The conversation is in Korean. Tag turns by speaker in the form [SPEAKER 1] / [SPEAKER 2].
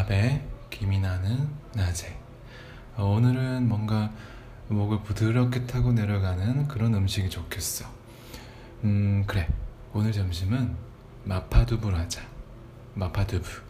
[SPEAKER 1] 밤에 김이 나는 낮에. 어, 오늘은 뭔가 목을 부드럽게 타고 내려가는 그런 음식이 좋겠어. 음 그래. 오늘 점심은 마파두부를 하자. 마파두부.